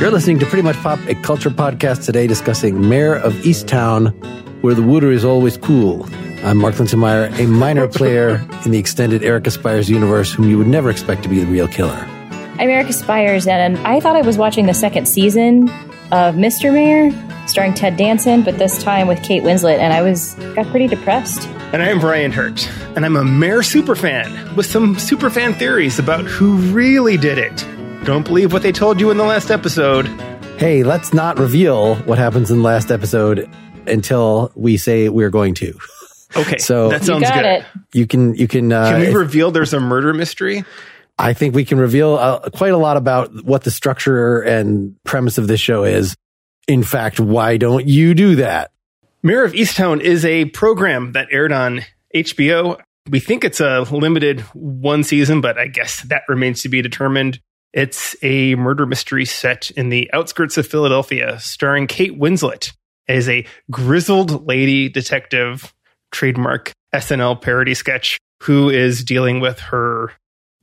You're listening to Pretty Much Pop, a culture podcast today discussing Mare of Easttown, where the water is always cool. I'm Mark Linsenmayer, a minor player in the extended Erica Spyres universe, whom you would never expect to be the real killer. I'm Erica Spyres, and I thought I was watching the second season of Mr. Mayor, starring Ted Danson, but this time with Kate Winslet, and I was got pretty depressed. And I'm Brian Hirt, and I'm a Mare superfan with some superfan theories about who really did it. Don't believe what they told you in the last episode. Hey, let's not reveal what happens in the last episode until we say we're going to. Okay, So- that You sounds got good. it. You can, you can, uh, Can we reveal there's a murder mystery? I think we can reveal uh, quite a lot about what the structure and premise of this show is. In fact, why don't you do that? Mare of Easttown is a program that aired on HBO. We think it's a limited one season, but I guess that remains to be determined. It's a murder mystery set in the outskirts of Philadelphia, starring Kate Winslet as a grizzled lady detective, trademark SNL parody sketch, who is dealing with her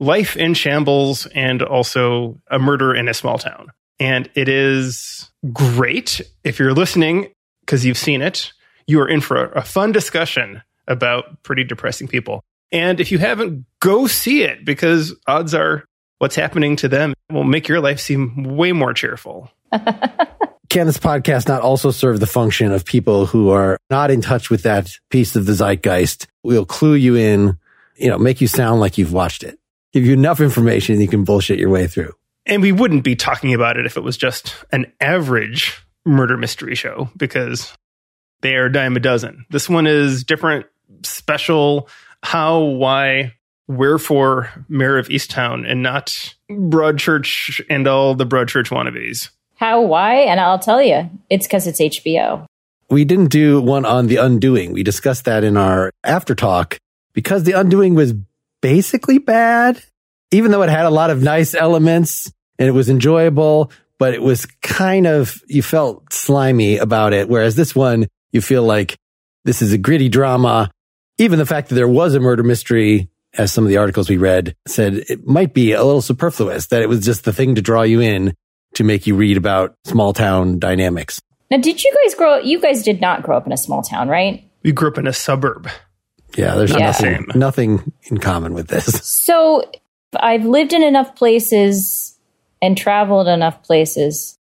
life in shambles and also a murder in a small town. And it is great. If you're listening because you've seen it, you are in for a, fun discussion about pretty depressing people. And if you haven't, go see it because odds are what's happening to them will make your life seem way more cheerful. Can this podcast not also serve the function of people who are not in touch with that piece of the zeitgeist? We'll clue you in, you know, make you sound like you've watched it, give you enough information you can bullshit your way through. And we wouldn't be talking about it if it was just an average murder mystery show because they are a dime a dozen. This one is different, special. How, why, wherefore, Mare of Easttown and not Broadchurch and all the Broadchurch wannabes. How, why? And I'll tell you, it's because it's HBO. We didn't do one on the undoing. We discussed that in our after talk because the undoing was basically bad, even though it had a lot of nice elements and it was enjoyable, but it was kind of, you felt slimy about it. Whereas this one, you feel like this is a gritty drama. Even the fact that there was a murder mystery, as some of the articles we read said, it might be a little superfluous, that it was just the thing to draw you in to make you read about small town dynamics. Now, did you guys grow? You guys did not grow up in a small town, right? We grew up in a suburb. Yeah, there's Yeah. nothing Same. nothing in common with this. So I've lived in enough places and traveled enough places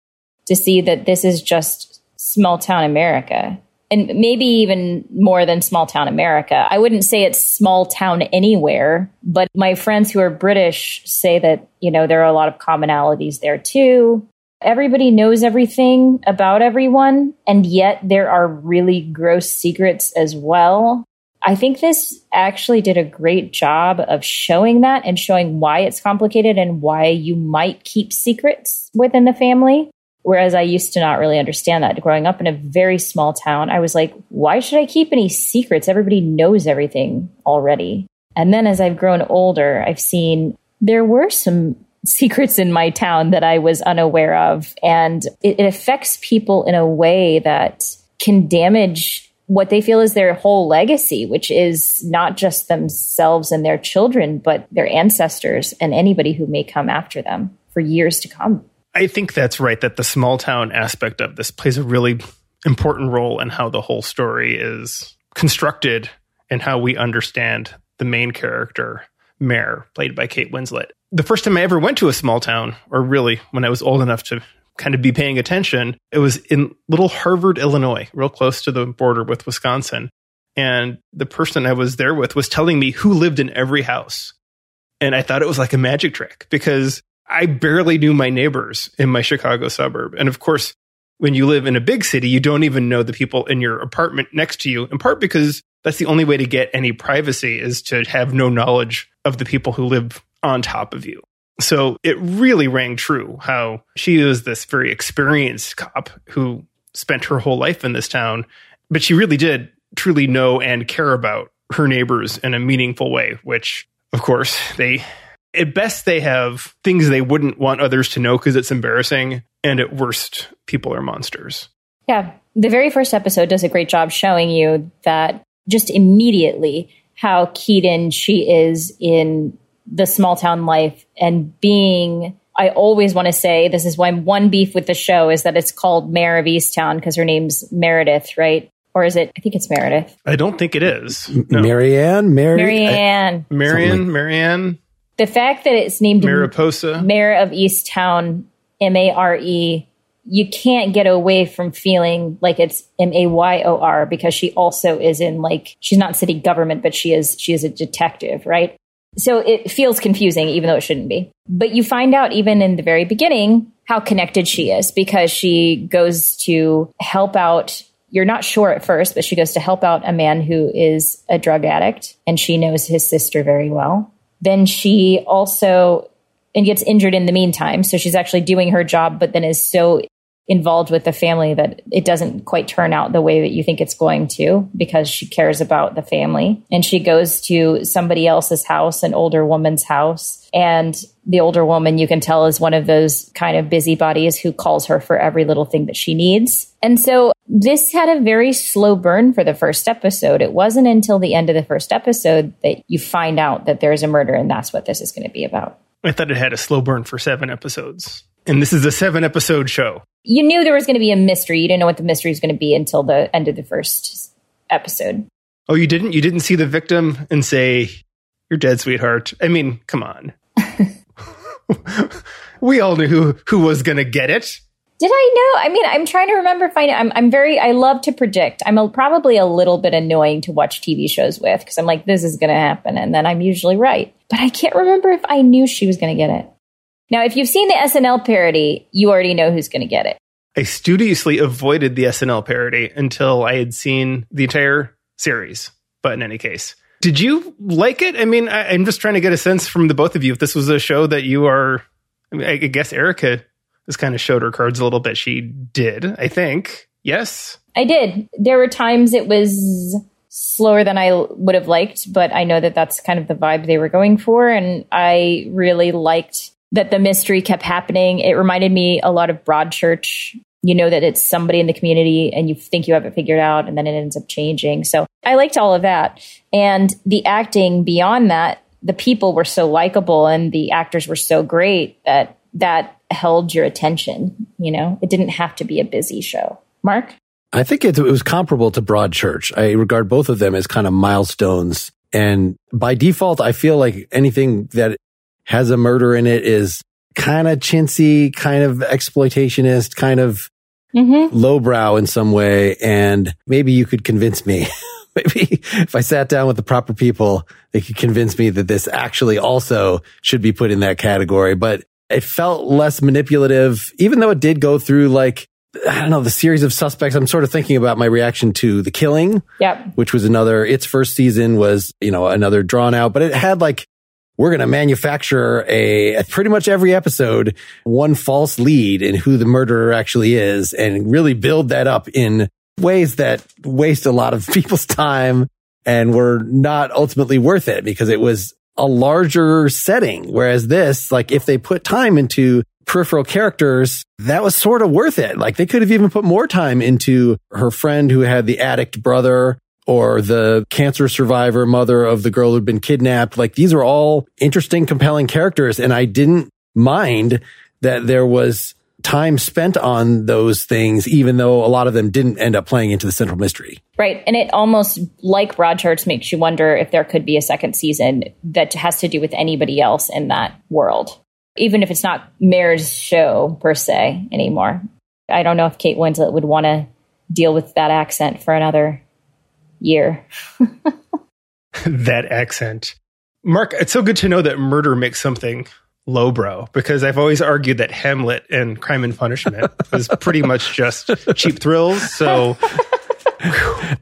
to see that this is just small town America. And maybe even more than small town America. I wouldn't say it's small town anywhere, but my friends who are British say that, you know, there are a lot of commonalities there too. Everybody knows everything about everyone, and yet there are really gross secrets as well. I think this actually did a great job of showing that and showing why it's complicated and why you might keep secrets within the family. Whereas I used to not really understand that. Growing up in a very small town, I was like, why should I keep any secrets? Everybody knows everything already. And then as I've grown older, I've seen there were some secrets in my town that I was unaware of. And it, it affects people in a way that can damage what they feel is their whole legacy, which is not just themselves and their children, but their ancestors and anybody who may come after them for years to come. I think that's right, that the small town aspect of this plays a really important role in how the whole story is constructed and how we understand the main character, Mare, played by Kate Winslet. The first time I ever went to a small town, or really when I was old enough to kind of be paying attention, it was in little Harvard, Illinois, real close to the border with Wisconsin. And the person I was there with was telling me who lived in every house. And I thought it was like a magic trick because I barely knew my neighbors in my Chicago suburb. And of course, when you live in a big city, you don't even know the people in your apartment next to you, in part because that's the only way to get any privacy is to have no knowledge of the people who live on top of you. So it really rang true how she is this very experienced cop who spent her whole life in this town, but she really did truly know and care about her neighbors in a meaningful way, which of course they at best they have things they wouldn't want others to know because it's embarrassing and at worst people are monsters. Yeah. The very first episode does a great job showing you that just immediately how keyed in she is in the small town life and being I always want to say this is why one beef with the show is that it's called Mare of Easttown because her name's Meredith, right? Or is it? I think it's Meredith. I don't think it is. No. Marianne, Mary, Marianne, I, Marianne, Marianne. The fact that it's named Mariposa, Mare of Easttown, M A R E. You can't get away from feeling like it's M A Y O R because she also is in like she's not city government, but she is she is a detective, right? So it feels confusing, even though it shouldn't be. But you find out even in the very beginning how connected she is because she goes to help out. You're not sure at first, but she goes to help out a man who is a drug addict and she knows his sister very well. Then she also and gets injured in the meantime. So she's actually doing her job, but then is so involved with the family that it doesn't quite turn out the way that you think it's going to because she cares about the family. And she goes to somebody else's house, an older woman's house. And the older woman, you can tell, is one of those kind of busybodies who calls her for every little thing that she needs. And so this had a very slow burn for the first episode. It wasn't until the end of the first episode that you find out that there's a murder, and that's what this is going to be about. I thought it had a slow burn for seven episodes. And this is a seven episode show you knew there was going to be a mystery. You didn't know what the mystery was going to be until the end of the first episode. Oh, you didn't? You didn't see the victim and say, "You're dead, sweetheart." I mean, come on. we all knew who who was going to get it. Did I know? I mean, I'm trying to remember. Find I'm I'm very. I love to predict. I'm a, probably a little bit annoying to watch TV shows with because I'm like, this is going to happen, and then I'm usually right. But I can't remember if I knew she was going to get it. Now, if you've seen the SNL parody, you already know who's going to get it. I studiously avoided the SNL parody until I had seen the entire series. But in any case, did you like it? I mean, I, am just trying to get a sense from the both of you if this was a show that you are. I, mean, I guess Erica has kind of showed her cards a little bit. She did, I think. Yes, I did. There were times it was slower than I would have liked, but I know that that's kind of the vibe they were going for, and I really liked that the mystery kept happening. It reminded me a lot of Broadchurch. You know that it's somebody in the community and you think you have it figured out and then it ends up changing. So I liked all of that. And the acting beyond that, the people were so likable and the actors were so great that that held your attention. You know, it didn't have to be a busy show. Mark? I think it, it was comparable to Broadchurch. I regard both of them as kind of milestones. And by default, I feel like anything that has a murder in it is kind of chintzy, kind of exploitationist, kind of mm-hmm. lowbrow in some way. And maybe you could convince me. maybe if I sat down with the proper people, they could convince me that this actually also should be put in that category. But it felt less manipulative, even though it did go through like, I don't know, the series of suspects. I'm sort of thinking about my reaction to The Killing, yep. which was another, its first season was, you know, another drawn out, but it had like we're going to manufacture a, pretty much every episode, one false lead in who the murderer actually is and really build that up in ways that waste a lot of people's time and were not ultimately worth it because it was a larger setting. Whereas this, like if they put time into peripheral characters, that was sort of worth it. Like they could have even put more time into her friend who had the addict brother or the cancer survivor mother of the girl who'd been kidnapped. Like these are all interesting, compelling characters. And I didn't mind that there was time spent on those things, even though a lot of them didn't end up playing into the central mystery. Right. And it almost, like Broadchurch, makes you wonder if there could be a second season that has to do with anybody else in that world, even if it's not Mare's show per se anymore. I don't know if Kate Winslet would want to deal with that accent for another year. that accent. Mark, it's so good to know that murder makes something lowbrow because I've always argued that Hamlet and Crime and Punishment was pretty much just cheap thrills. So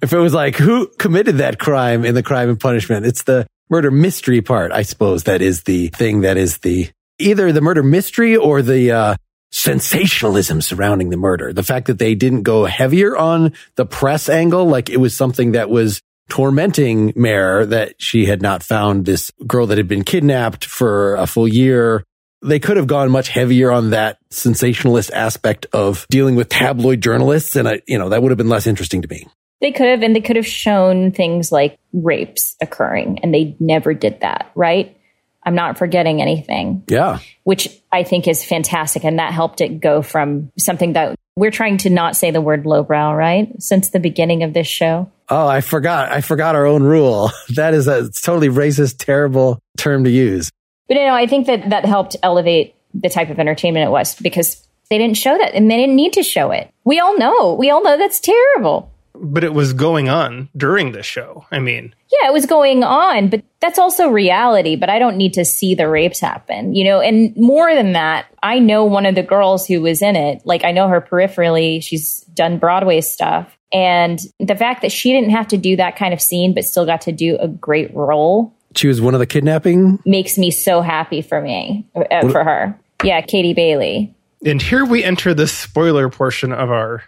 if it was like, who committed that crime in the crime and punishment? It's the murder mystery part, I suppose. That is the thing that is the either the murder mystery or the, uh, sensationalism surrounding the murder. The fact that they didn't go heavier on the press angle, like it was something that was tormenting Mare that she had not found this girl that had been kidnapped for a full year. They could have gone much heavier on that sensationalist aspect of dealing with tabloid journalists. And I, you know, that would have been less interesting to me. They could have, and they could have shown things like rapes occurring, and they never did that, right? I'm not forgetting anything. Yeah. Which I think is fantastic. And that helped it go from something that we're trying to not say the word lowbrow, right? Since the beginning of this show. Oh, I forgot. I forgot our own rule. That is a totally racist, terrible term to use. But you know, I think that that helped elevate the type of entertainment it was because they didn't show that and they didn't need to show it. We all know. We all know that's terrible. But it was going on during the show. I mean, yeah, it was going on, but that's also reality. But I don't need to see the rapes happen, you know. And more than that, I know one of the girls who was in it. Like, I know her peripherally. She's done Broadway stuff. And the fact that she didn't have to do that kind of scene, but still got to do a great role. She was one of the kidnapping? Makes me so happy for me, uh, for her. Yeah, Katie Bailey. And here we enter the spoiler portion of our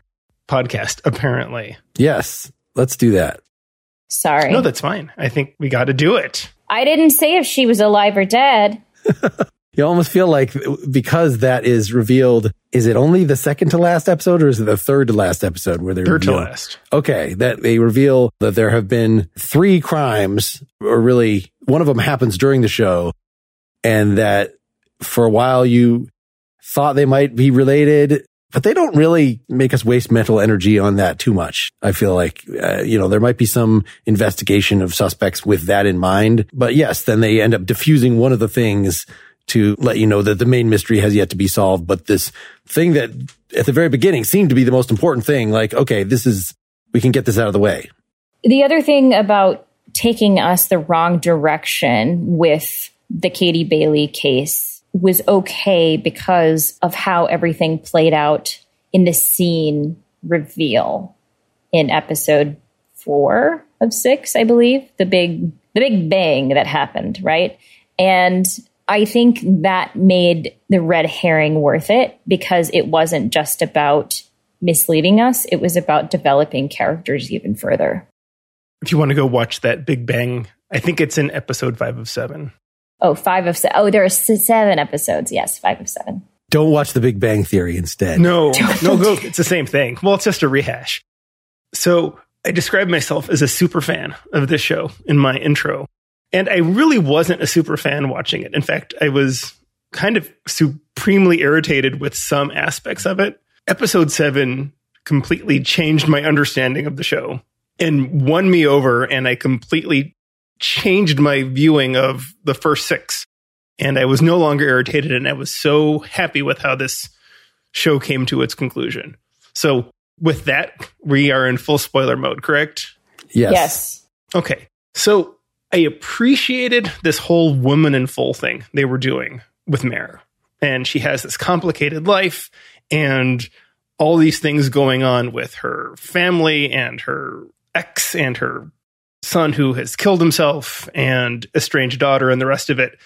podcast, apparently. Yes, let's do that. Sorry. No, that's fine. I think we got to do it. I didn't say if she was alive or dead. you almost feel like because that is revealed, is it only the second to last episode or is it the third to last episode where they third reveal? to last? Okay, that they reveal that there have been three crimes, or really one of them happens during the show, and that for a while you thought they might be related but they don't really make us waste mental energy on that too much. I feel like, uh, you know, there might be some investigation of suspects with that in mind. But yes, then they end up diffusing one of the things to let you know that the main mystery has yet to be solved. But this thing that at the very beginning seemed to be the most important thing, like, okay, this is, we can get this out of the way. The other thing about taking us the wrong direction with the Katie Bailey case was okay because of how everything played out in the scene reveal in episode four of six, I believe, the big the big bang that happened, right? And I think that made the red herring worth it because it wasn't just about misleading us, it was about developing characters even further. If you want to go watch that Big Bang, I think it's in episode five of seven. Oh, five of seven. Oh, there are seven episodes. Yes, five of seven. Don't watch The Big Bang Theory instead. No, no, go. It's the same thing. Well, it's just a rehash. So I described myself as a super fan of this show in my intro. And I really wasn't a super fan watching it. In fact, I was kind of supremely irritated with some aspects of it. Episode seven completely changed my understanding of the show and won me over. And I completely changed my viewing of the first six. And I was no longer irritated, and I was so happy with how this show came to its conclusion. So, with that, we are in full spoiler mode, correct? Yes. Yes. Okay. So, I appreciated this whole woman in full thing they were doing with Mare. And she has this complicated life and all these things going on with her family and her ex and her son who has killed himself and a strange daughter and the rest of it.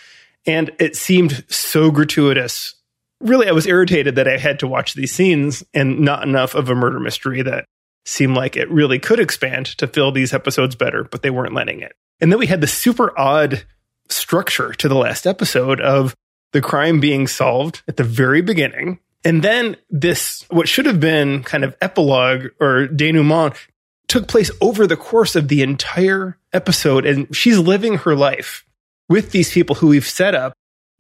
And it seemed so gratuitous. Really, I was irritated that I had to watch these scenes and not enough of a murder mystery that seemed like it really could expand to fill these episodes better, but they weren't letting it. And then we had the super odd structure to the last episode of the crime being solved at the very beginning. And then this, what should have been kind of epilogue or denouement took place over the course of the entire episode. And she's living her life with these people who we've set up.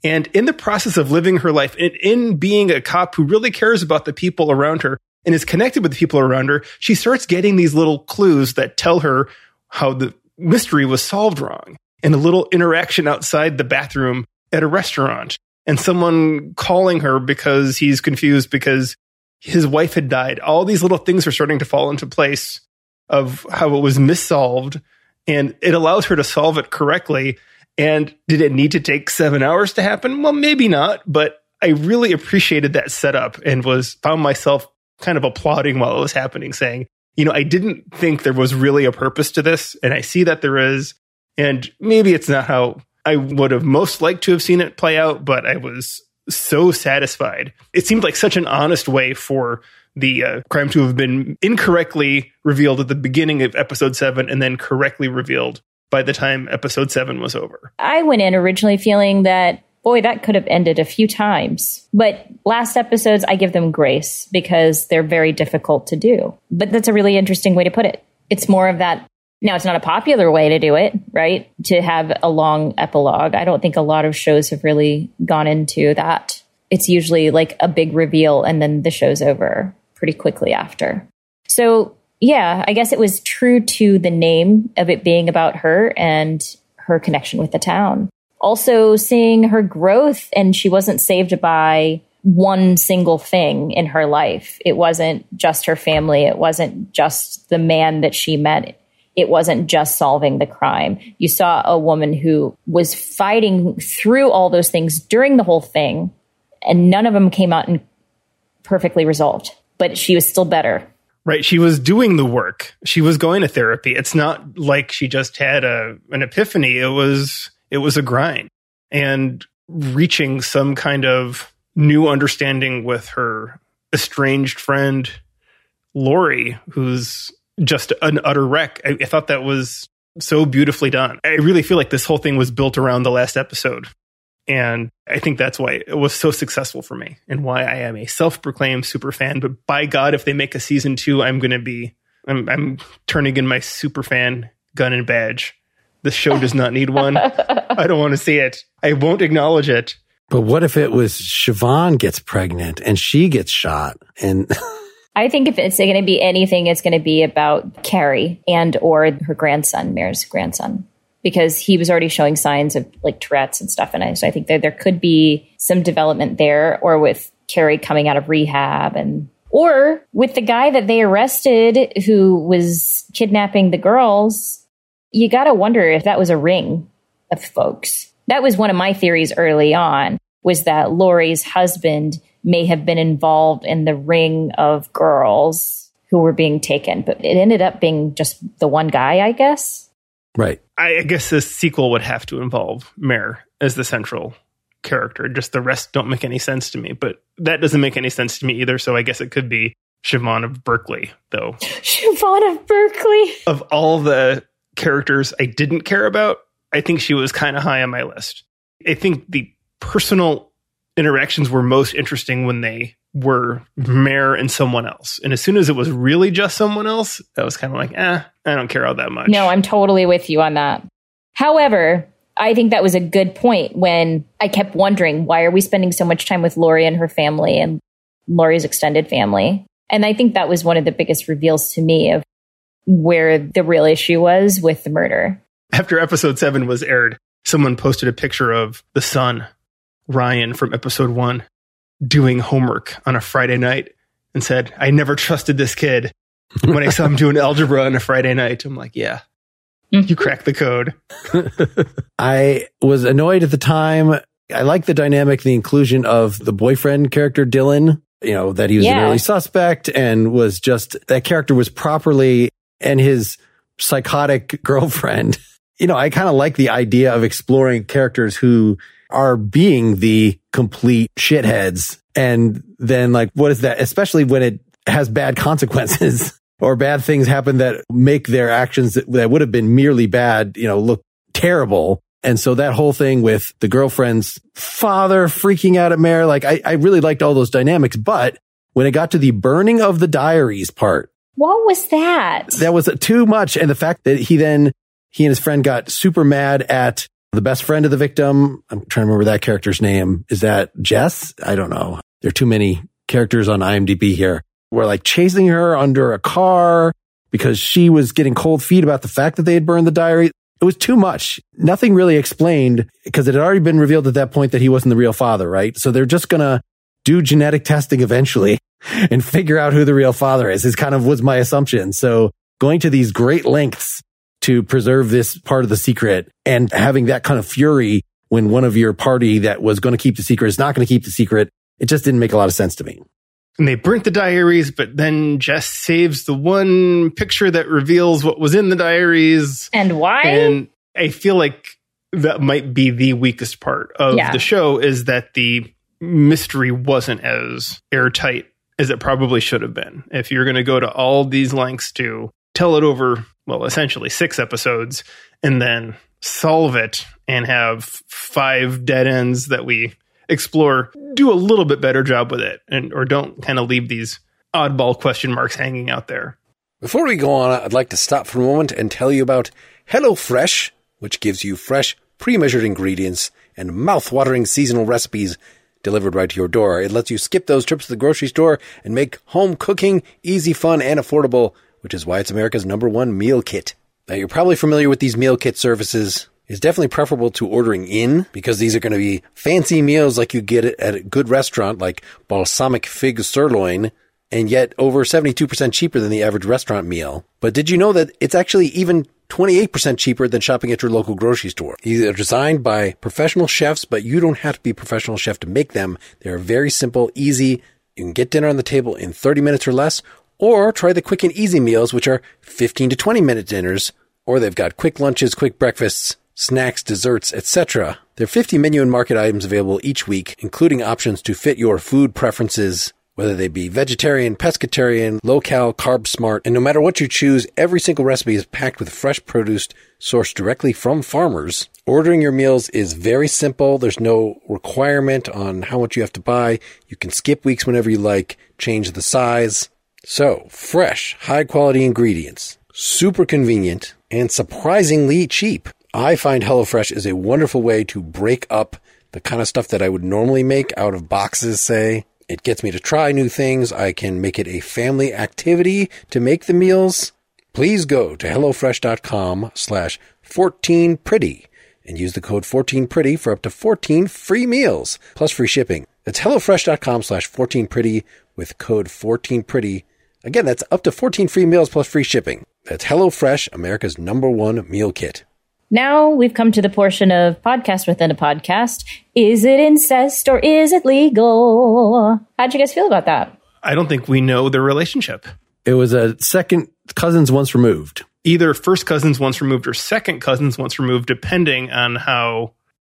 And in the process of living her life, and in being a cop who really cares about the people around her and is connected with the people around her, she starts getting these little clues that tell her how the mystery was solved wrong. And a little interaction outside the bathroom at a restaurant, and someone calling her because he's confused because his wife had died. All these little things are starting to fall into place of how it was missolved and it allows her to solve it correctly. And did it need to take seven hours to happen? Well, maybe not, but I really appreciated that setup and was found myself kind of applauding while it was happening, saying, you know, I didn't think there was really a purpose to this, and I see that there is. And maybe it's not how I would have most liked to have seen it play out, but I was so satisfied. It seemed like such an honest way for the uh, crime to have been incorrectly revealed at the beginning of episode seven and then correctly revealed by the time episode seven was over. I went in originally feeling that, boy, that could have ended a few times. But last episodes, I give them grace because they're very difficult to do. But that's a really interesting way to put it. It's more of that. Now, it's not a popular way to do it, right? To have a long epilogue. I don't think a lot of shows have really gone into that. It's usually like a big reveal and then the show's over pretty quickly after. So yeah, I guess it was true to the name of it being about her and her connection with the town. Also, seeing her growth, and she wasn't saved by one single thing in her life. It wasn't just her family, it wasn't just the man that she met. It wasn't just solving the crime. You saw a woman who was fighting through all those things during the whole thing, and none of them came out and perfectly resolved, but she was still better Right. She was doing the work. She was going to therapy. It's not like she just had a an epiphany. It was it was a grind and reaching some kind of new understanding with her estranged friend Lori, who's just an utter wreck. I, I thought that was so beautifully done. I really feel like this whole thing was built around the last episode. And I think that's why it was so successful for me and why I am a self proclaimed super fan. But by God, if they make a season two, I'm going to be, I'm, I'm turning in my super fan gun and badge. This show does not need one. I don't want to see it. I won't acknowledge it. But what if it was Siobhan gets pregnant and she gets shot and I think if it's going to be anything, it's going to be about Carrie and or her grandson, Mare's grandson because he was already showing signs of like Tourette's and stuff. And I, so I think that there could be some development there, or with Carrie coming out of rehab, and or with the guy that they arrested who was kidnapping the girls. You got to wonder if that was a ring of folks. That was one of my theories early on. Was that Lori's husband may have been involved in the ring of girls who were being taken, but it ended up being just the one guy, I guess. Right. I guess this sequel would have to involve Mare as the central character. Just the rest don't make any sense to me, but that doesn't make any sense to me either. So I guess it could be Siobhan of Berkeley, though. Siobhan of Berkeley. Of all the characters I didn't care about, I think she was kind of high on my list. I think the personal interactions were most interesting when they were Mare and someone else. And as soon as it was really just someone else, I was kind of like, eh, I don't care all that much. No, I'm totally with you on that. However, I think that was a good point when I kept wondering why are we spending so much time with Lori and her family and Lori's extended family? And I think that was one of the biggest reveals to me of where the real issue was with the murder. After episode seven was aired, someone posted a picture of the son, Ryan, from episode one, doing homework on a Friday night and said, I never trusted this kid. When I saw him doing algebra on a Friday night, I'm like, yeah, hmm. you cracked the code. I was annoyed at the time. I like the dynamic, the inclusion of the boyfriend character, Dylan, you know, that he was yeah. an early suspect and was just, that character was properly, and his psychotic girlfriend. You know, I kind of like the idea of exploring characters who are being the complete shitheads. And then like, what is that? Especially when it has bad consequences or bad things happen that make their actions that, that would have been merely bad, you know, look terrible. And so that whole thing with the girlfriend's father freaking out at Mare, like I, I really liked all those dynamics. But when it got to the burning of the diaries part, what was that? That was too much. And the fact that he then, he and his friend got super mad at the best friend of the victim. I'm trying to remember that character's name. Is that Jess? I don't know. There are too many characters on IMDb here. We're like chasing her under a car because she was getting cold feet about the fact that they had burned the diary. It was too much. Nothing really explained because it had already been revealed at that point that he wasn't the real father, right? So they're just going to do genetic testing eventually and figure out who the real father is, is kind of was my assumption. So going to these great lengths to preserve this part of the secret and having that kind of fury when one of your party that was going to keep the secret is not going to keep the secret. It just didn't make a lot of sense to me. and they burnt the diaries, but then Jess saves the one picture that reveals what was in the diaries. And why? And I feel like that might be the weakest part of Yeah. the show is that the mystery wasn't as airtight as it probably should have been. If you're going to go to all these lengths to tell it over, well, essentially six episodes and then solve it and have five dead ends that we explore, do a little bit better job with it and or don't kind of leave these oddball question marks hanging out there. Before we go on, I'd like to stop for a moment and tell you about HelloFresh, which gives you fresh, pre-measured ingredients and mouth-watering seasonal recipes delivered right to your door. It lets you skip those trips to the grocery store and make home cooking easy, fun, and affordable, which is why it's America's number one meal kit. Now, you're probably familiar with these meal kit services. It's definitely preferable to ordering in because these are going to be fancy meals like you get at a good restaurant like balsamic fig sirloin and yet over 72% cheaper than the average restaurant meal. But did you know that it's actually even 28% cheaper than shopping at your local grocery store? These are designed by professional chefs, but you don't have to be a professional chef to make them. They're very simple, easy. You can get dinner on the table in 30 minutes or less, or try the quick and easy meals, which are 15 to 20 minute dinners, or they've got quick lunches, quick breakfasts, snacks, desserts, etc. There are 50 menu and market items available each week, including options to fit your food preferences, whether they be vegetarian, pescatarian, low-cal, carb smart, and no matter what you choose, every single recipe is packed with fresh produce sourced directly from farmers. Ordering your meals is very simple. There's no requirement on how much you have to buy. You can skip weeks whenever you like, change the size. So, fresh, high quality ingredients, super convenient, and surprisingly cheap. I find HelloFresh is a wonderful way to break up the kind of stuff that I would normally make out of boxes, say. It gets me to try new things. I can make it a family activity to make the meals. Please go to HelloFresh.com slash 14pretty and use the code 14pretty for up to 14 free meals plus free shipping. That's HelloFresh.com slash 14pretty with code 14pretty. Again, that's up to 14 free meals plus free shipping. That's HelloFresh, America's number one meal kit. Now we've come to the portion of podcast within a podcast. Is it incest or is it legal? How'd you guys feel about that? I don't think we know the relationship. It was a second cousins once removed. Either first cousins once removed or second cousins once removed, depending on how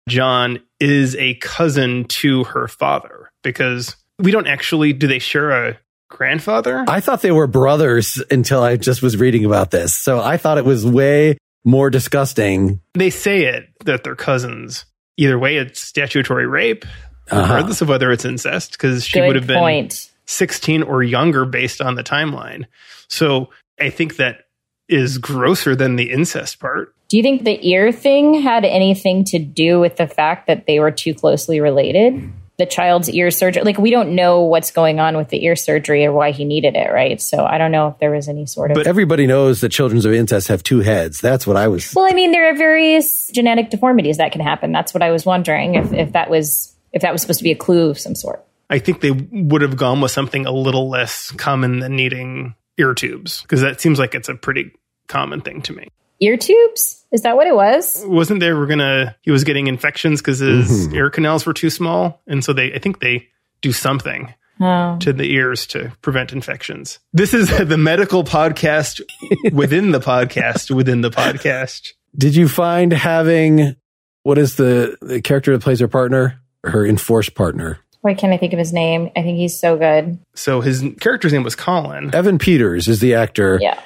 John is a cousin to her father. Because we don't actually, do they share a grandfather? I thought they were brothers until I just was reading about this. So I thought it was way more disgusting. they say it that they're cousins. Either way, it's statutory rape, Uh-huh. regardless of whether it's incest, because she Good would have been 16 or younger based on the timeline. So I think that is grosser than the incest part. Do you think the ear thing had anything to do with the fact that they were too closely related? The child's ear surgery, like we don't know what's going on with the ear surgery or why he needed it, right? So I don't know if there was any sort of. But- Everybody knows that children of incest have two heads. That's what I was. well, I mean, there are various genetic deformities that can happen. That's what I was wondering if, if that was if that was supposed to be a clue of some sort. I think they would have gone with something a little less common than needing ear tubes, because that seems like it's a pretty common thing to me. Ear tubes? Is that what it was? Wasn't there, we're gonna, he was getting infections because his Mhm. ear canals were too small. And so they, I think they do something. Oh. to the ears to prevent infections. This is the medical podcast within the podcast within the podcast. Did you find having what is the, the character that plays her partner, her enforced partner, Why can't I think of his name? I think he's so good. So his character's name was Colin. Evan Peters is the actor. Yeah.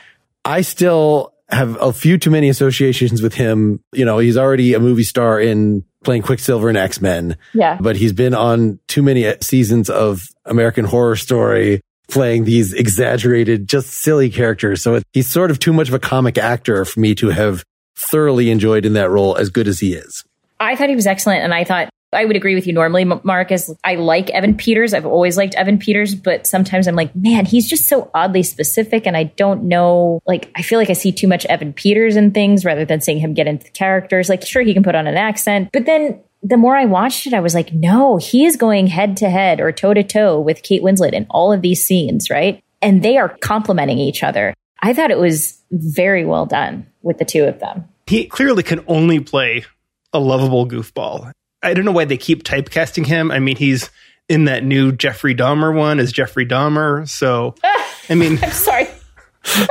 I still have a few too many associations with him. You know, he's already a movie star in playing Quicksilver in X Men, Yeah. but he's been on too many seasons of American Horror Story playing these exaggerated, just silly characters. So it, he's sort of too much of a comic actor for me to have thoroughly enjoyed in that role as good as he is. I thought he was excellent, and I thought I would agree with you normally, Marcus. I like Evan Peters. I've always liked Evan Peters, but sometimes I'm like, man, he's just so oddly specific, and I don't know. Like, I feel like I see too much Evan Peters in things rather than seeing him get into the characters. Like, sure, he can put on an accent, but then the more I watched it, I was like, no, he is going head to head or toe to toe with Kate Winslet in all of these scenes, right? And they are complementing each other. I thought it was very well done with the two of them. He clearly can only play a lovable goofball. I don't know why they keep typecasting him. I mean, he's in that new Jeffrey Dahmer one as Jeffrey Dahmer. So, I mean, I'm sorry.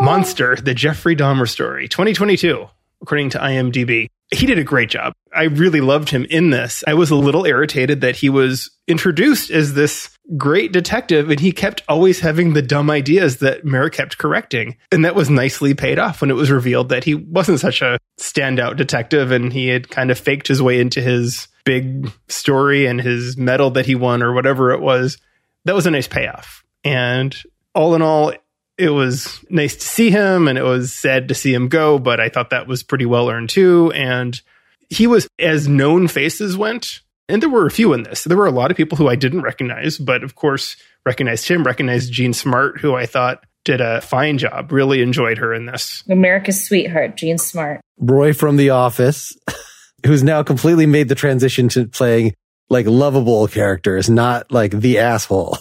Monster, the Jeffrey Dahmer story, 2022, according to IMDb. He did a great job. I really loved him in this. I was a little irritated that he was introduced as this great detective and he kept always having the dumb ideas that Mara kept correcting. And that was nicely paid off when it was revealed that he wasn't such a standout detective and he had kind of faked his way into his big story and his medal that he won or whatever it was. That was a nice payoff. And all in all, it was nice to see him and it was sad to see him go, but I thought that was pretty well earned too. And he was as known faces went. And there were a few in this. There were a lot of people who I didn't recognize, but of course, recognized him, recognized Jean Smart, who I thought did a fine job. Really enjoyed her in this. America's sweetheart, Jean Smart. Roy from The Office, who's now completely made the transition to playing like lovable characters, not like the asshole.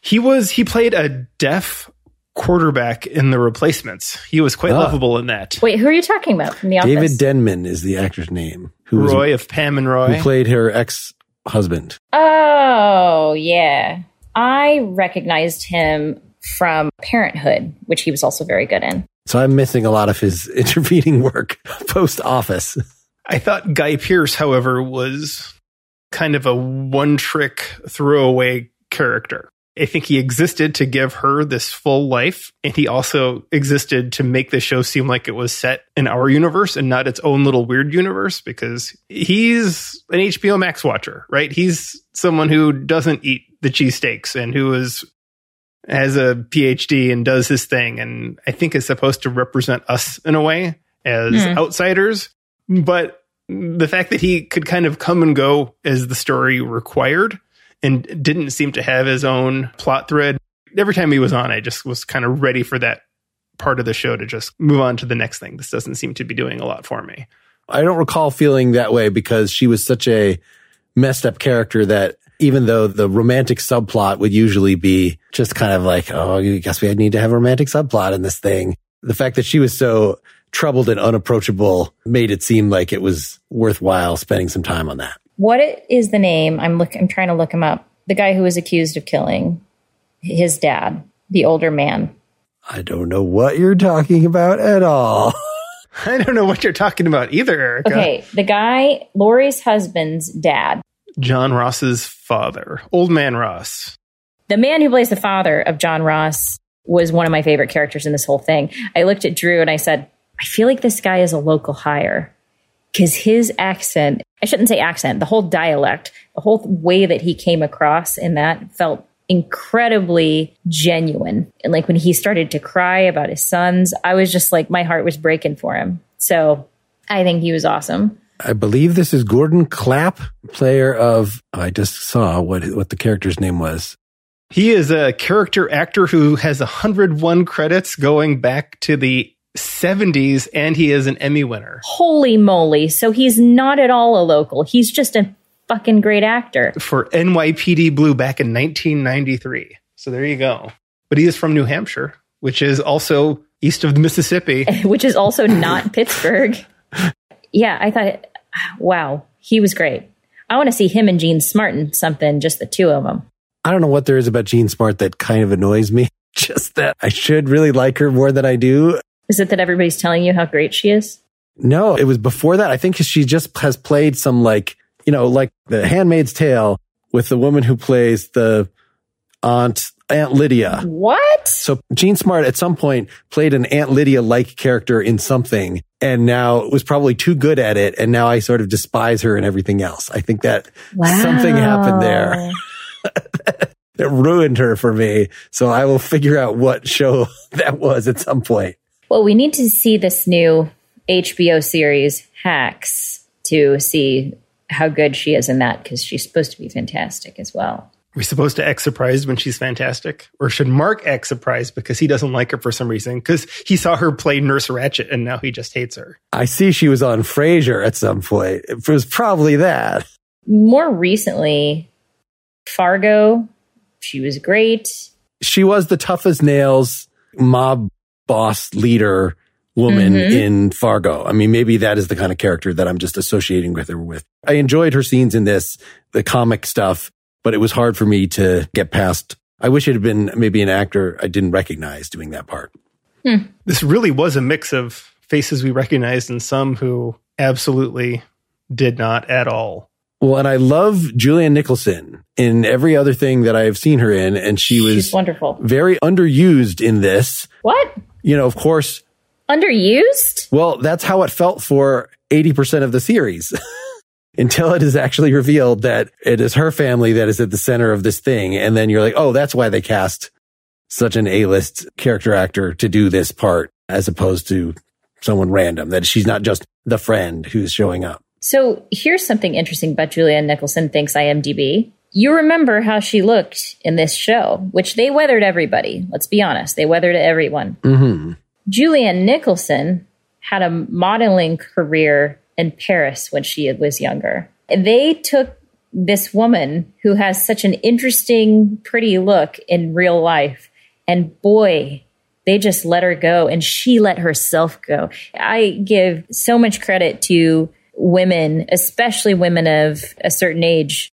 He was, he played a deaf quarterback in the replacements. He was quite Ah. lovable in that. Wait, who are you talking about from the office? David Denman is the actor's name. Who was- Roy of Pam and Roy. who played her ex husband. Oh, yeah. I recognized him from Parenthood, which he was also very good in. So I'm missing a lot of his intervening work post office. I thought Guy Pearce, however, was kind of a one trick throwaway character. I think he existed to give her this full life, and he also existed to make the show seem like it was set in our universe and not its own little weird universe because he's an HBO Max watcher, right? He's someone who doesn't eat the cheesesteaks and who is has a PhD and does his thing, and I think is supposed to represent us in a way as Hmm. outsiders. But the fact that he could kind of come and go as the story required and didn't seem to have his own plot thread. Every time he was on, I just was kind of ready for that part of the show to just move on to the next thing. This doesn't seem to be doing a lot for me. I don't recall feeling that way because she was such a messed up character that even though the romantic subplot would usually be just kind of like, oh, I guess we need to have a romantic subplot in this thing. The fact that she was so troubled and unapproachable made it seem like it was worthwhile spending some time on that. What i- the name? I'm look. I'm trying to look him up. The guy who was accused of killing his dad, the older man. I don't know what you're talking about at all. I don't know what you're talking about either, Erica. Okay, the guy, Lori's husband's dad, John Ross's father, Old Man Ross. the man who plays the father of John Ross, was one of my favorite characters in this whole thing. I looked at Drew and I said, I feel like this guy is a local hire because his accent, I shouldn't say accent, the whole dialect, the whole way that he came across in that felt incredibly genuine. And like when he started to cry about his sons, I was just like, my heart was breaking for him. So I think he was awesome. I believe this is Gordon Clapp, player of, I just saw what, what the character's name was. He is a character actor who has 101 credits going back to the 70s, and he is an Emmy winner. Holy moly. So he's not at all a local. He's just a fucking great actor. for NYPD Blue back in 1993. So there you go. But he is from New Hampshire, which is also east of the Mississippi. which is also not Pittsburgh. Yeah, I thought, wow, he was great. I want to see him and Jean Smart in something, just the two of them. I don't know what there is about Jean Smart that kind of annoys me. Just that I should really like her more than I do. Is it that everybody's telling you how great she is? No, it was before that. I think she just has played some like, you know, like the Handmaid's Tale with the woman who plays the aunt, Aunt Lydia. What? So Jean Smart at some point played an Aunt Lydia like character in something and now was probably too good at it. And now I sort of despise her and everything else. I think that something happened there that ruined her for me. So I will figure out what show that was at some point. Well, we need to see this new HBO series, Hacks, to see how good she is in that because she's supposed to be fantastic as well. We're supposed to act surprised when she's fantastic? Or should Mark act surprised because he doesn't like her for some reason? Because he saw her play Nurse Ratched and now he just hates her. I see she was on Frasier at some point. It was probably that. More recently, Fargo, she was great. She was the toughest nails mob boss leader woman mm-hmm. in Fargo. I mean, maybe that is the kind of character that I'm just associating with her with. I enjoyed her scenes in this, the comic stuff, but it was hard for me to get past. I wish it had been maybe an actor I didn't recognize doing that part. Hmm. This really was a mix of faces we recognized and some who absolutely did not at all. Well, and I love Julianne Nicholson in every other thing that I've seen her in, and she was She's wonderful. very underused in this. What? You know, of course, Underused? well, that's how it felt for 80% of the series. Until it is actually revealed that it is her family that is at the center of this thing. And then you're like, oh, that's why they cast such an A-list character actor to do this part as opposed to someone random, that she's not just the friend who's showing up. So here's something interesting about Julianne Nicholson thinks IMDb. You remember how she looked in this show, which they weathered everybody. Let's be honest. They weathered everyone. hmm Julianne Nicholson had a modeling career in Paris when she was younger. They took this woman who has such an interesting, pretty look in real life, and boy, they just let her go and she let herself go. I give so much credit to women, especially women of a certain age,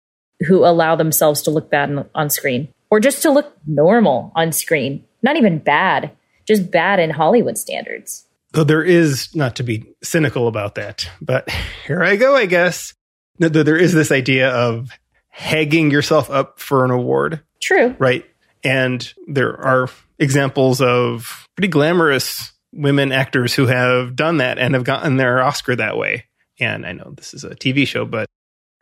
who allow themselves to look bad on, screen or just to look normal on screen. Not even bad, just bad in Hollywood standards. Though there is, not to be cynical about that, but here I go, I guess. No, There is this idea of hagging yourself up for an award, True. right? And there are examples of pretty glamorous women actors who have done that and have gotten their Oscar that way. And I know this is a TV show, but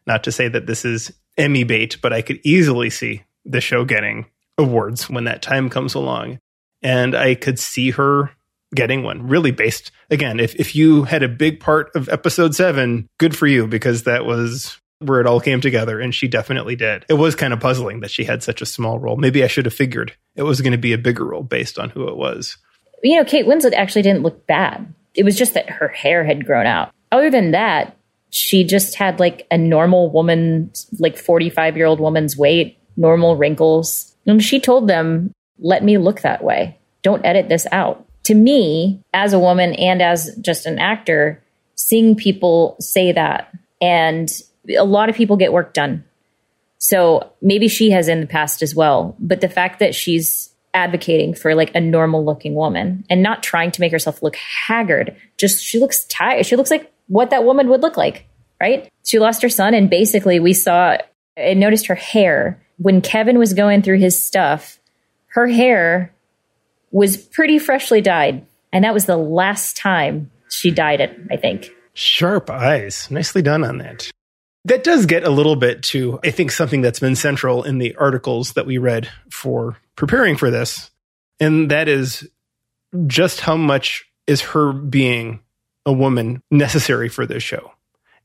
not to say that this is Emmy bait, but I could easily see the show getting awards when that time comes along. And I could see her getting one really based again if, if you had a big part of episode seven good for you because that was where it all came together and she definitely did it was kind of puzzling that she had such a small role maybe i should have figured it was going to be a bigger role based on who it was You know, Kate Winslet actually didn't look bad. It was just that her hair had grown out. Other than that, she just had like a normal woman, like 45 year old woman's weight, normal wrinkles. And she told them, let me look that way. Don't edit this out. To me, as a woman and as just an actor, seeing people say that and a lot of people get work done. So maybe she has in the past as well. But the fact that she's advocating for like a normal looking woman and not trying to make herself look haggard, just she looks tired. She looks like what that woman would look like, right? She lost her son, and basically we saw and noticed her hair when Kevin was going through his stuff. Her hair was pretty freshly dyed, and that was the last time she dyed it, I think. Sharp eyes. Nicely done on that. That does get a little bit to, I think, something that's been central in the articles that we read for preparing for this. And that is just how much is her being a woman necessary for this show?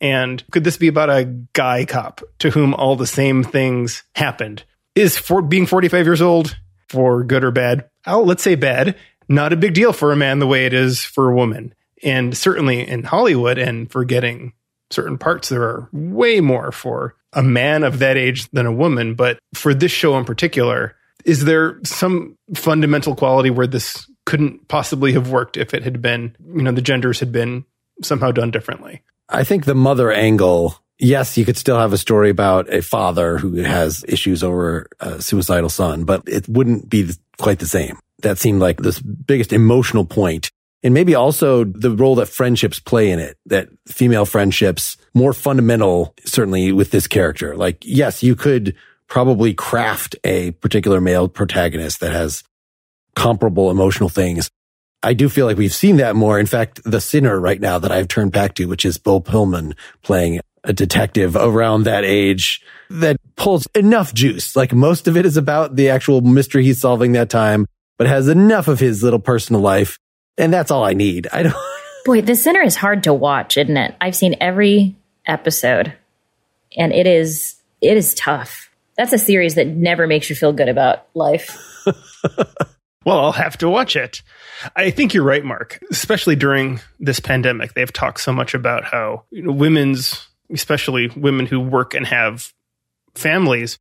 And could this be about a guy cop to whom all the same things happened? Is for being 45 years old for good or bad? Oh, let's say bad. Not a big deal for a man the way it is for a woman. And certainly in Hollywood and for getting certain parts, there are way more for a man of that age than a woman. But for this show in particular, is there some fundamental quality where this couldn't possibly have worked if it had been, you know, the genders had been somehow done differently? I think the mother angle, yes, you could still have a story about a father who has issues over a suicidal son, but it wouldn't be quite the same. That seemed like this biggest emotional point. And maybe also the role that friendships play in it, that female friendships more fundamental, certainly with this character. Like, yes, you could probably craft a particular male protagonist that has comparable emotional things. I do feel like we've seen that more. In fact, the sinner right now that I've turned back to, which is Bill Pullman playing a detective around that age that pulls enough juice. Like most of it is about the actual mystery he's solving that time, but has enough of his little personal life. And that's all I need. I don't, Boy, The Sinner is hard to watch, isn't it? I've seen every episode and it is it is tough. That's a series that never makes you feel good about life. Well, I'll have to watch it. I think you're right, Mark. Especially during this pandemic, they've talked so much about how you know, women's, especially women who work and have families,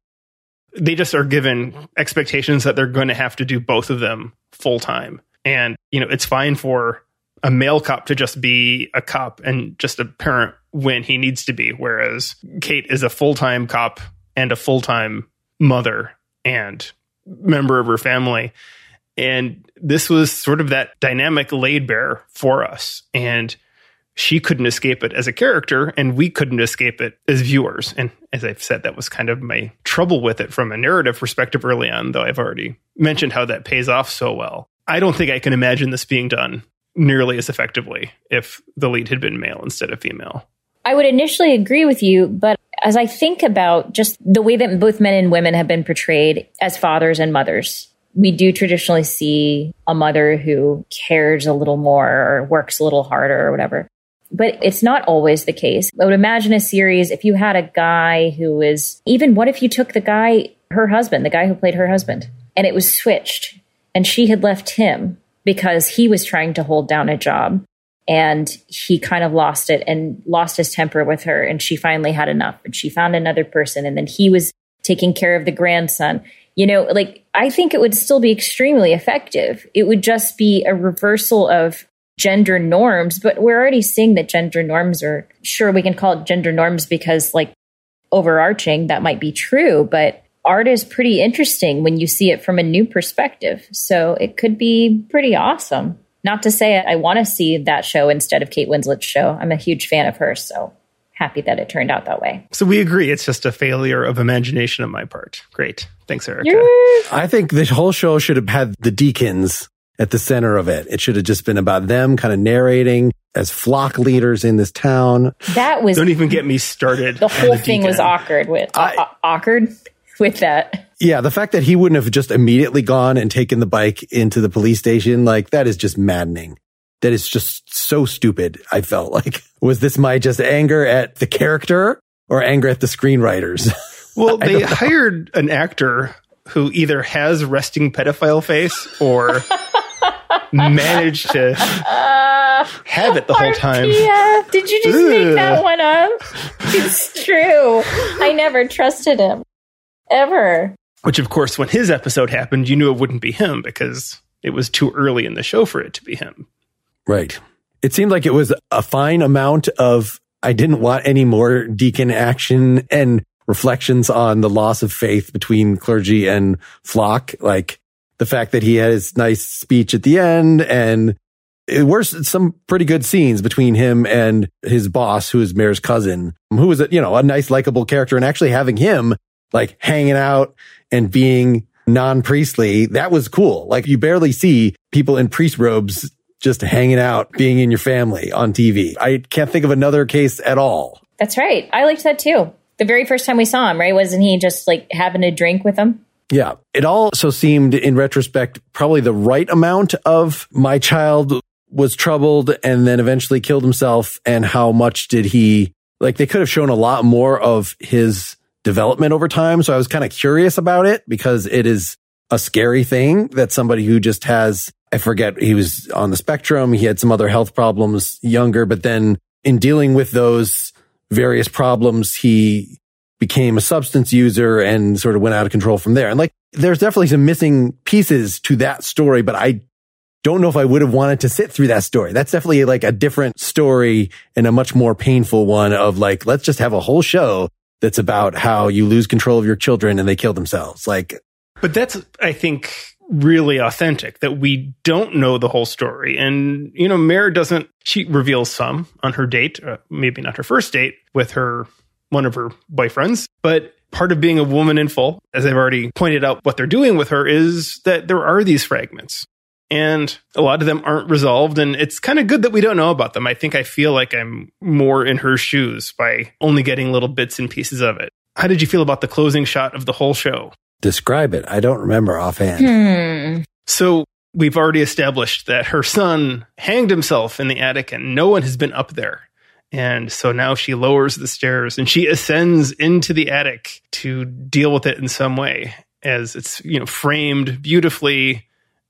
they just are given expectations that they're going to have to do both of them full time. And, you know, it's fine for a male cop to just be a cop and just a parent when he needs to be, whereas Kate is a full time cop and a full time mother and member of her family. And this was sort of that dynamic laid bare for us. And she couldn't escape it as a character, and we couldn't escape it as viewers. And as I've said, that was kind of my trouble with it from a narrative perspective early on, though I've already mentioned how that pays off so well. I don't think I can imagine this being done nearly as effectively if the lead had been male instead of female. I would initially agree with you, but as I think about just the way that both men and women have been portrayed as fathers and mothers, we do traditionally see a mother who cares a little more or works a little harder or whatever. But it's not always the case. I would imagine a series if you had a guy who is even what if you took the guy, her husband, the guy who played her husband, and it was switched and she had left him because he was trying to hold down a job and he kind of lost it and lost his temper with her and she finally had enough and she found another person and then he was taking care of the grandson you know like i think it would still be extremely effective. It would just be a reversal of gender norms but we're already seeing that gender norms are sure we can call it gender norms because like overarching that might be true but art is pretty interesting when you see it from a new perspective. So it could be pretty awesome. Not to say I want to see that show instead of Kate Winslet's show. I'm a huge fan of hers, so happy that it turned out that way. So we agree it's just a failure of imagination on my part. Great. Thanks, Erica. I think the whole show should have had the deacons at the center of it. It should have just been about them kind of narrating as flock leaders in this town. That was Don't even get me started. the whole on thing was awkward with I- aw- awkward with that. Yeah, the fact that he wouldn't have just immediately gone and taken the bike into the police station, like that is just maddening. That is just so stupid. I felt like, was this my just anger at the character or anger at the screenwriters? Well, they hired an actor who either has resting pedophile face or managed to have it the whole time. Yeah, did you just make that one up? It's true. I never trusted him ever. Which, of course, when his episode happened, you knew it wouldn't be him because it was too early in the show for it to be him. Right. It seemed like it was a fine amount of, I didn't want any more deacon action and reflections on the loss of faith between clergy and flock. Like the fact that he had his nice speech at the end and it were some pretty good scenes between him and his boss, who is Mare's cousin, who was, a, you know, a nice, likable character and actually having him like hanging out and being non-priestly. That was cool. Like you barely see people in priest robes just hanging out, being in your family on TV. I can't think of another case at all. That's right. I liked that too. The very first time we saw him, right? Wasn't he just like having a drink with him? Yeah. It also seemed in retrospect, probably the right amount of my child was troubled and then eventually killed himself. And how much did he, like, they could have shown a lot more of his development over time. So I was kind of curious about it because it is a scary thing that somebody who just has, I forget, he was on the spectrum. He had some other health problems younger, but then in dealing with those various problems, he became a substance user and sort of went out of control from there. And like, there's definitely some missing pieces to that story, but I don't know if I would have wanted to sit through that story. That's definitely like a different story and a much more painful one of like, let's just have a whole show that's about how you lose control of your children and they kill themselves. Like, But that's, I think, really authentic that we don't know the whole story. And, you know, Mare doesn't, she reveals some on her date, uh, maybe not her first date with her, one of her boyfriends. But part of being a woman in full, as I've already pointed out, what they're doing with her is that there are these fragments. And a lot of them aren't resolved. And it's kind of good that we don't know about them. I think I feel like I'm more in her shoes by only getting little bits and pieces of it. How did you feel about the closing shot of the whole show? Describe it. I don't remember offhand. Hmm. So we've already established that her son hanged himself in the attic and no one has been up there. And so now she lowers the stairs and she ascends into the attic to deal with it in some way as it's, you know, framed beautifully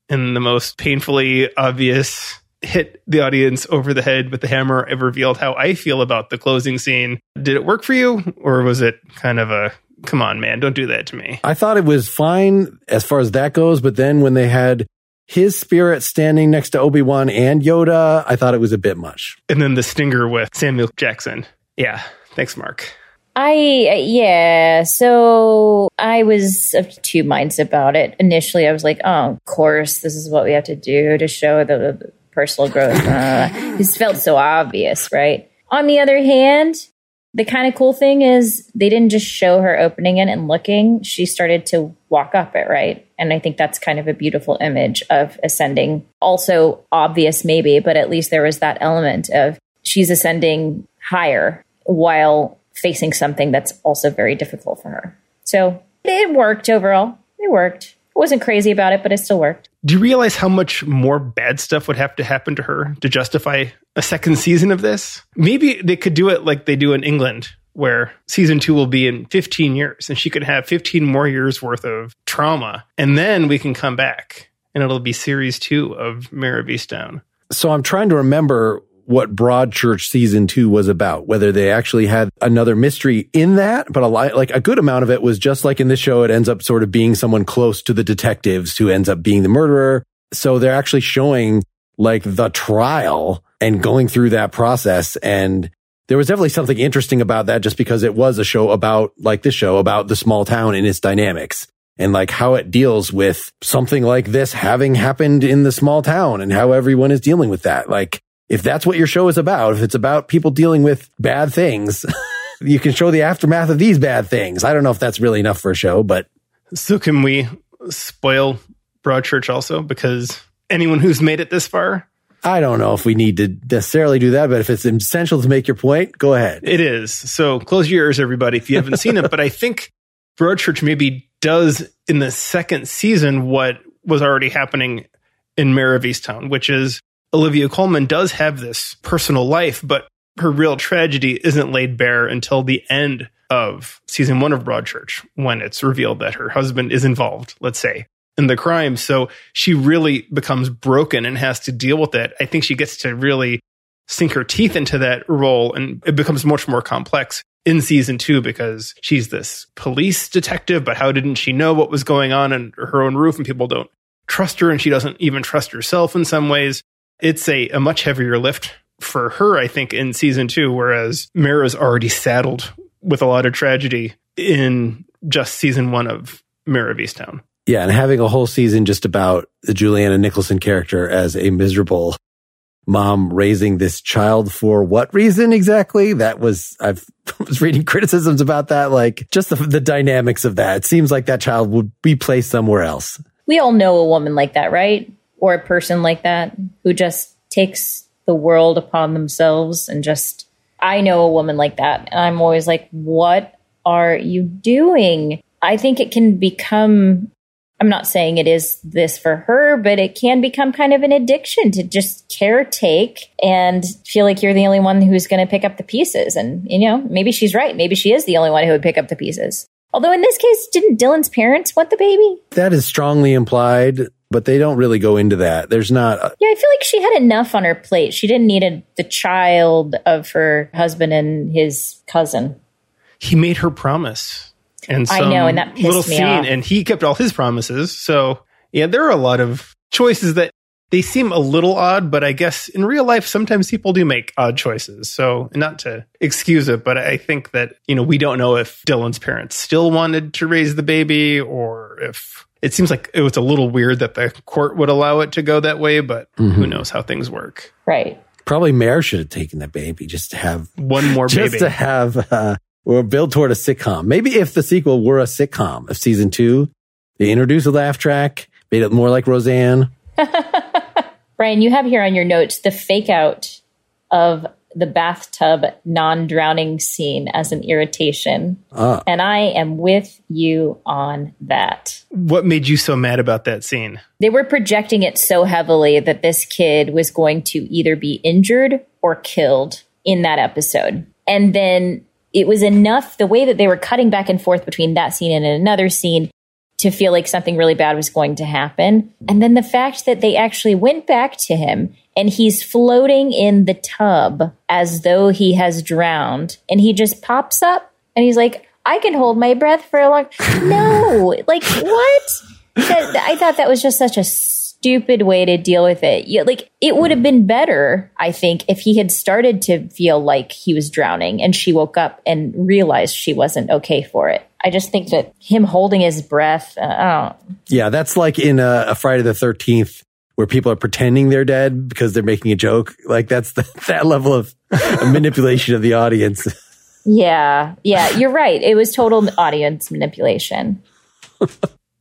in the most painfully obvious hit the audience over the head with the hammer. I've revealed how I feel about the closing scene. Did it work for you or was it kind of a come on, man, don't do that to me? I thought it was fine as far as that goes, but then when they had his spirit standing next to Obi Wan and Yoda, I thought it was a bit much. And then the stinger with Samuel Jackson. Yeah. Thanks, Mark. I yeah, so I was of two minds about it. Initially, I was like, "Oh, of course, this is what we have to do to show the, the personal growth." Uh, felt so obvious, right? On the other hand, the kind of cool thing is they didn't just show her opening it and looking; she started to walk up it, right? And I think that's kind of a beautiful image of ascending. Also obvious, maybe, but at least there was that element of she's ascending higher while facing something that's also very difficult for her. So it worked overall. It worked. I wasn't crazy about it, but it still worked. Do you realize how much more bad stuff would have to happen to her to justify a second season of this? Maybe they could do it like they do in England, where season two will be in 15 years and she could have 15 more years worth of trauma. And then we can come back and it'll be series two of Mare of Easttown. So I'm trying to remember what Broadchurch season two was about, whether they actually had another mystery in that, but a lot, like a good amount of it was just like in this show, it ends up sort of being someone close to the detectives who ends up being the murderer. So they're actually showing like the trial and going through that process. And there was definitely something interesting about that just because it was a show about like this show about the small town and its dynamics and like how it deals with something like this having happened in the small town and how everyone is dealing with that. Like if that's what your show is about, if it's about people dealing with bad things, you can show the aftermath of these bad things. I don't know if that's really enough for a show, but So can we spoil Broadchurch also? Because anyone who's made it this far, I don't know if we need to necessarily do that. But if it's essential to make your point, go ahead. it is. So close your ears, everybody, if you haven't seen it. But I think Broadchurch maybe does in the second season what was already happening in Mare of Easttown, which is Olivia Colman does have this personal life, but her real tragedy isn't laid bare until the end of season one of Broadchurch when it's revealed that her husband is involved, let's say, in the crime. So she really becomes broken and has to deal with it. I think she gets to really sink her teeth into that role and it becomes much more complex in season two because she's this police detective, but how didn't she know what was going on in her own roof and people don't trust her and she doesn't even trust herself in some ways. It's a, a much heavier lift for her, I think, in season two, whereas Mara's already saddled with a lot of tragedy in just season one of Mare of Easttown. Yeah, and having a whole season just about the Julianne Nicholson character as a miserable mom raising this child for what reason exactly? That was I've was reading criticisms about that, like just the, the dynamics of that. It seems like that child would be placed somewhere else. We all know a woman like that, right? Or a person like that who just takes the world upon themselves and just I know a woman like that and I'm always like what are you doing? I think it can become I'm not saying it is this for her, but it can become kind of an addiction to just caretake and feel like you're the only one who's going to pick up the pieces. And, you know, maybe she's right. Maybe she is the only one who would pick up the pieces. Although in this case, didn't Dylan's parents want the baby? That is strongly implied, but they don't really go into that. There's not a, Yeah, I feel like she had enough on her plate. She didn't need a, the child of her husband and his cousin. He made her promise. And I know, and that pissed little me scene, off. and he kept all his promises. So yeah, there are a lot of choices that they seem a little odd, but I guess in real life, sometimes people do make odd choices. So not to excuse it, but I think that, you know, we don't know if Dylan's parents still wanted to raise the baby or if it seems like it was a little weird that the court would allow it to go that way, but Mm-hmm. who knows how things work. Right. probably Mare should have taken the baby just to have One more just baby. to have uh, or build toward a sitcom. Maybe if the sequel were a sitcom of season two, they introduced a laugh track, made it more like Roseanne. Brian, you have here on your notes the fake out of the bathtub non drowning scene as an irritation. Ah. And I am with you on that. what made you so mad about that scene? They were projecting it so heavily that this kid was going to either be injured or killed in that episode. And then it was enough the way that they were cutting back and forth between that scene and another scene to feel like something really bad was going to happen. And then the fact that they actually went back to him and he's floating in the tub as though he has drowned and he just pops up and he's like, I can hold my breath for a long No, like what? That, I thought that was just such a stupid way to deal with it. You, like it would have been better, I think, if he had started to feel like he was drowning and she woke up and realized she wasn't okay for it. I just think that him holding his breath, uh, Yeah, that's like in a, a Friday the 13th where people are pretending they're dead because they're making a joke. Like that's the, that level of manipulation of the audience. Yeah, yeah, you're right. It was total audience manipulation.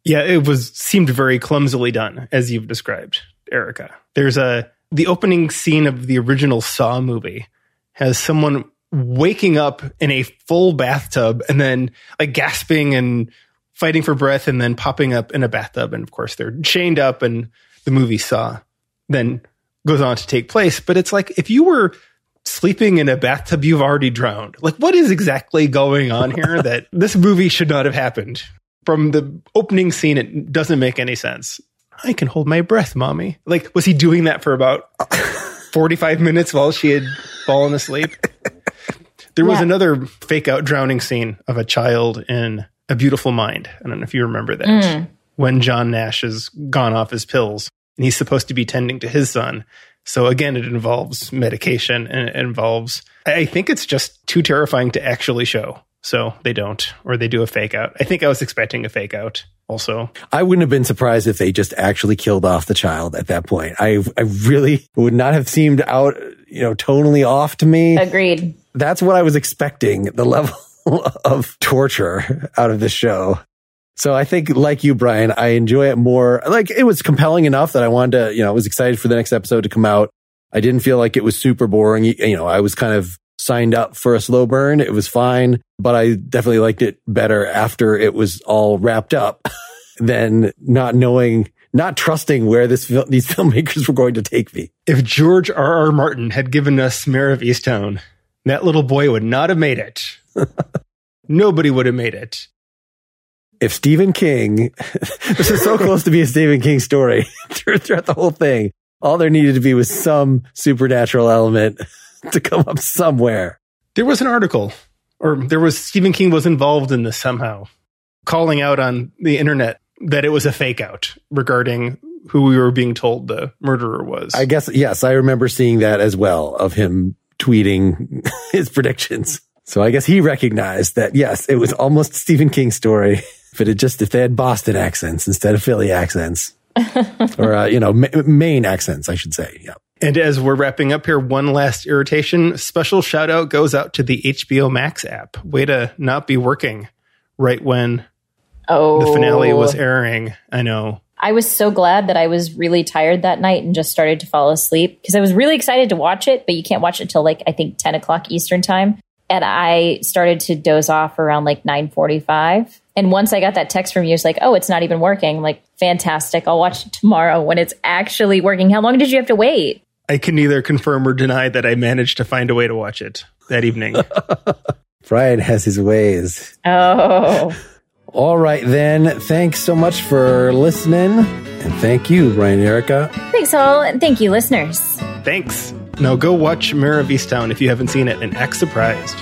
Yeah, it was seemed very clumsily done, as you've described, Erica. There's a the opening scene of the original Saw movie has someone waking up in a full bathtub and then like gasping and fighting for breath and then popping up in a bathtub and of course they're chained up and the movie Saw then goes on to take place. But it's like if you were sleeping in a bathtub, you've already drowned. Like what is exactly going on here that this movie should not have happened? from the opening scene, it doesn't make any sense. I can hold my breath, mommy. Like, was he doing that for about 45 minutes while she had fallen asleep? There was Yeah. another fake out drowning scene of a child in A Beautiful Mind. I don't know if you remember that. Hmm. When John Nash has gone off his pills and he's supposed to be tending to his son. So again, it involves medication and it involves, I think it's just too terrifying to actually show. So they don't, or they do a fake out. I think I was expecting a fake out also. I wouldn't have been surprised if they just actually killed off the child at that point. I, I really would not have seemed out, you know, tonally off to me. Agreed. That's what I was expecting, the level of torture out of the show. So I think like you, Brian, I enjoy it more. Like it was compelling enough that I wanted to, you know, I was excited for the next episode to come out. I didn't feel like it was super boring. You you know, I was kind of signed up for a slow burn. It was fine, but I definitely liked it better after it was all wrapped up than not knowing, not trusting where this, these filmmakers were going to take me. If George R. R. Martin had given us Mare of Easttown, that little boy would not have made it. Nobody would have made it. If Stephen King, this is so close to be a Stephen King story throughout the whole thing. All there needed to be was some supernatural element to come up somewhere. There was an article, or there was Stephen King was involved in this somehow, calling out on the internet that it was a fake out regarding who we were being told the murderer was. I guess, yes, I remember seeing that as well of him tweeting his predictions. So I guess he recognized that, yes, it was almost Stephen King story, but it just, if they had Boston accents instead of Philly accents or, uh, you know, Ma- Maine accents, I should say. Yeah. And as we're wrapping up here, one last irritation. Special shout out goes out to the HBO Max app. Way to not be working right when Oh, the finale was airing. I know. I was so glad that I was really tired that night and just started to fall asleep because I was really excited to watch it, but you can't watch it till like I think ten o'clock Eastern time. And I started to doze off around like nine forty-five. And once I got that text from you, it's like, oh, it's not even working. I'm like, fantastic. I'll watch it tomorrow when it's actually working. How long did you have to wait? I can neither confirm or deny that I managed to find a way to watch it that evening. Brian has his ways. Oh, All right, then. Thanks so much for listening. And thank you, Brian and Erica. thanks all. And thank you, listeners. Thanks. Now go watch Mare of Easttown if you haven't seen it and act surprised.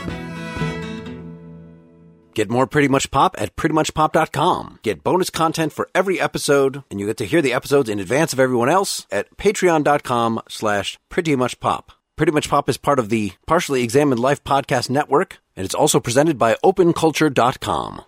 Get more Pretty Much Pop at prettymuchpop.com. Get bonus content for every episode, and you get to hear the episodes in advance of everyone else at patreon.com slash prettymuchpop. Pretty Much Pop is part of the Partially Examined Life Podcast Network, and it's also presented by openculture.com.